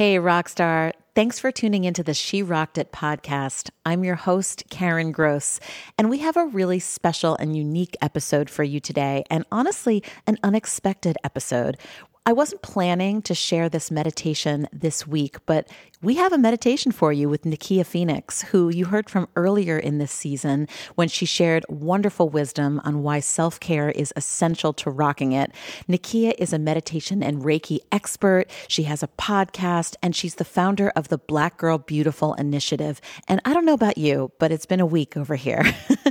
Hey, Rockstar. Thanks for tuning into the She Rocked It podcast. I'm your host, Karen Gross, and we have a really special and unique episode for you today, and honestly, an unexpected episode. I wasn't planning to share this meditation this week, but we have a meditation for you with Nikia Phoenix, who you heard from earlier in this season when she shared wonderful wisdom on why self care is essential to rocking it. Nikia is a meditation and Reiki expert. She has a podcast and she's the founder of the Black Girl Beautiful Initiative. And I don't know about you, but it's been a week over here.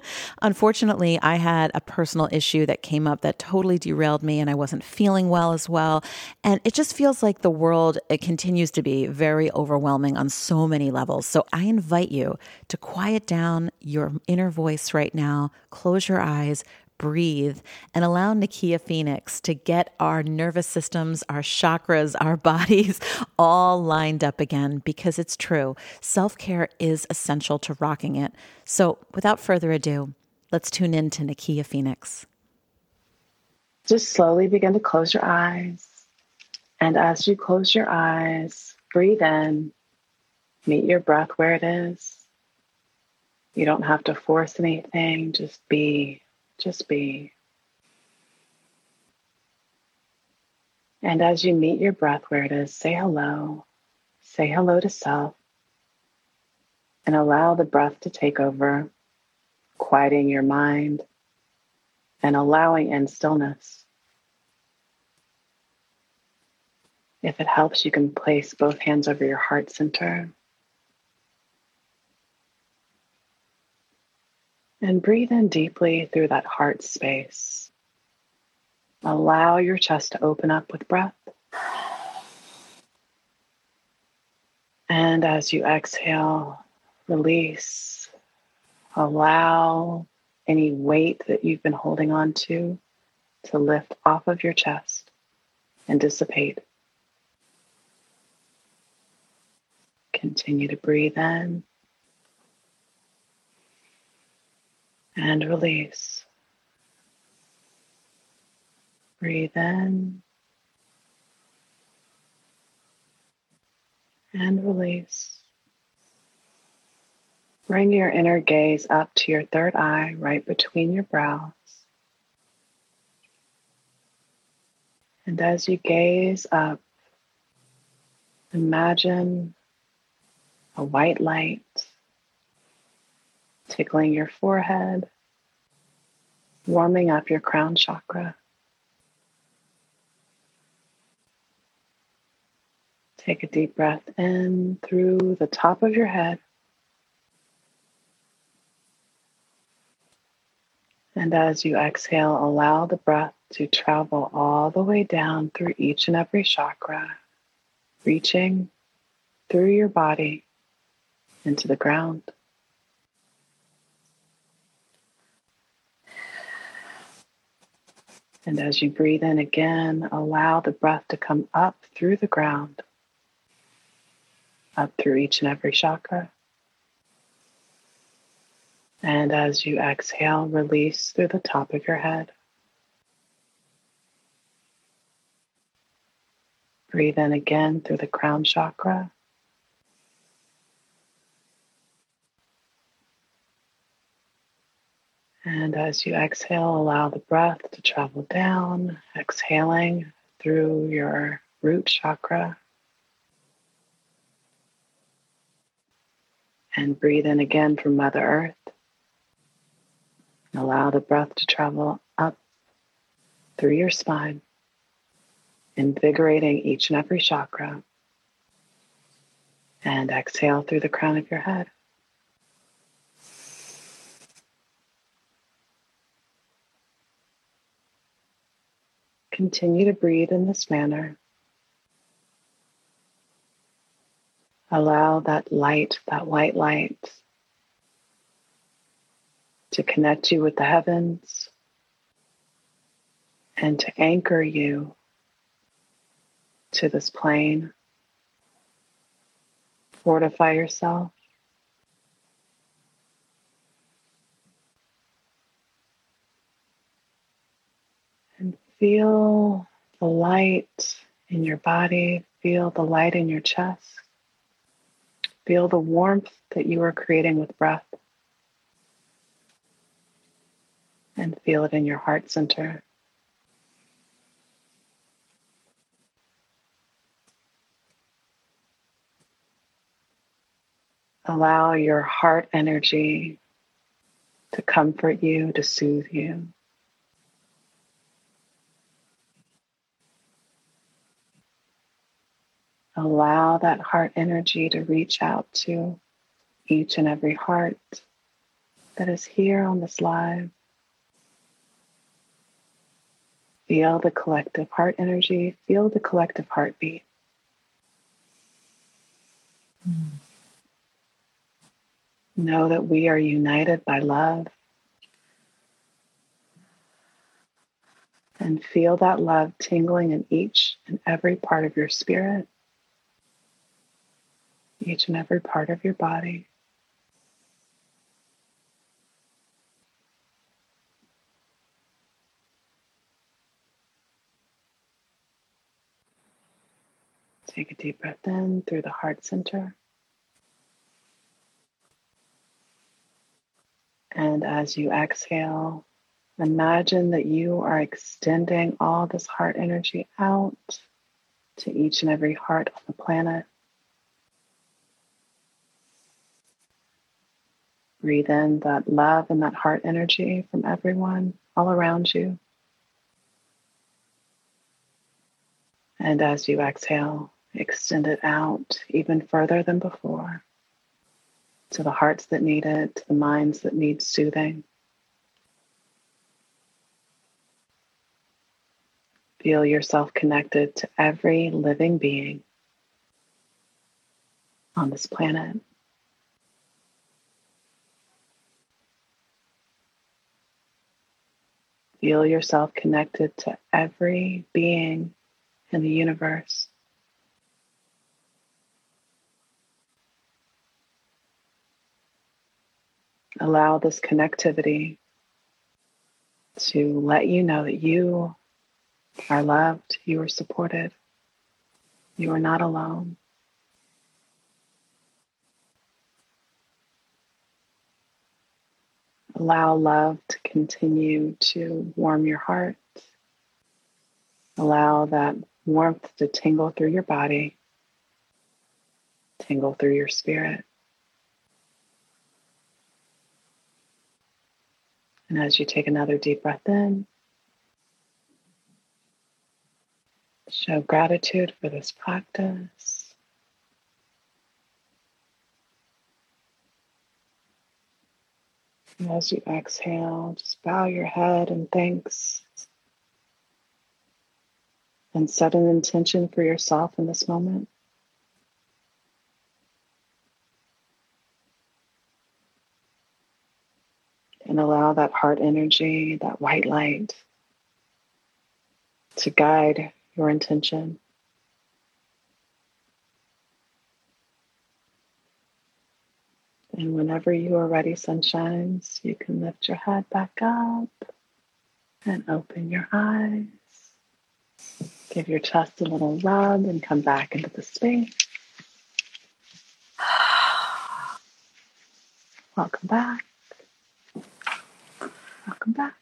Unfortunately, I had a personal issue that came up that totally derailed me and I wasn't feeling well as well. And it just feels like the world it continues to be very overwhelming overwhelming on so many levels. So I invite you to quiet down your inner voice right now, close your eyes, breathe, and allow Nikia Phoenix to get our nervous systems, our chakras, our bodies all lined up again because it's true. Self care is essential to rocking it. So without further ado, let's tune in to Nikia Phoenix. Just slowly begin to close your eyes. And as you close your eyes, breathe in, meet your breath where it is. You don't have to force anything, just be, just be. And as you meet your breath where it is, say hello. Say hello to self and allow the breath to take over, quieting your mind and allowing in stillness. If it helps, you can place both hands over your heart center. And breathe in deeply through that heart space. Allow your chest to open up with breath. And as you exhale, release. Allow any weight that you've been holding on to to lift off of your chest and dissipate. Continue to breathe in and release. Breathe in and release. Bring your inner gaze up to your third eye, right between your brows. And as you gaze up, imagine a white light tickling your forehead, warming up your crown chakra. Take a deep breath in through the top of your head. And as you exhale, allow the breath to travel all the way down through each and every chakra, reaching through your body into the ground. And as you breathe in again, allow the breath to come up through the ground, up through each and every chakra. And as you exhale, release through the top of your head. Breathe in again through the crown chakra. And as you exhale, allow the breath to travel down, exhaling through your root chakra. And breathe in again from Mother Earth. Allow the breath to travel up through your spine, invigorating each and every chakra. And exhale through the crown of your head. Continue to breathe in this manner. Allow that light, that white light, to connect you with the heavens and to anchor you to this plane. Fortify yourself. Feel the light in your body Feel the light in your chest. Feel the warmth that you are creating with breath. And feel it in your heart center. Allow your heart energy to comfort you, to soothe you. Allow that heart energy to reach out to each and every heart that is here on this live. Feel the collective heart energy, feel the collective heartbeat. Mm. Know that we are united by love. And feel that love tingling in each and every part of your spirit, each and every part of your body. Take a deep breath in through the heart center. And as you exhale, imagine that you are extending all this heart energy out to each and every heart on the planet. Breathe in that love and that heart energy from everyone all around you. And as you exhale, extend it out even further than before to the hearts that need it, to the minds that need soothing. Feel yourself connected to every living being on this planet. Feel yourself connected to every being in the universe. Allow this connectivity to let you know that you are loved, you are supported, you are not alone. Allow love continue to warm your heart. Allow that warmth to tingle through your body, tingle through your spirit. And as you take another deep breath in, show gratitude for this practice. And as you exhale, just bow your head and thanks. And set an intention for yourself in this moment. and allow that heart energy, that white light, to guide your intention. And whenever you are ready, sunshines, you can lift your head back up and open your eyes. Give your chest a little rub and come back into the space. Welcome back. Welcome back.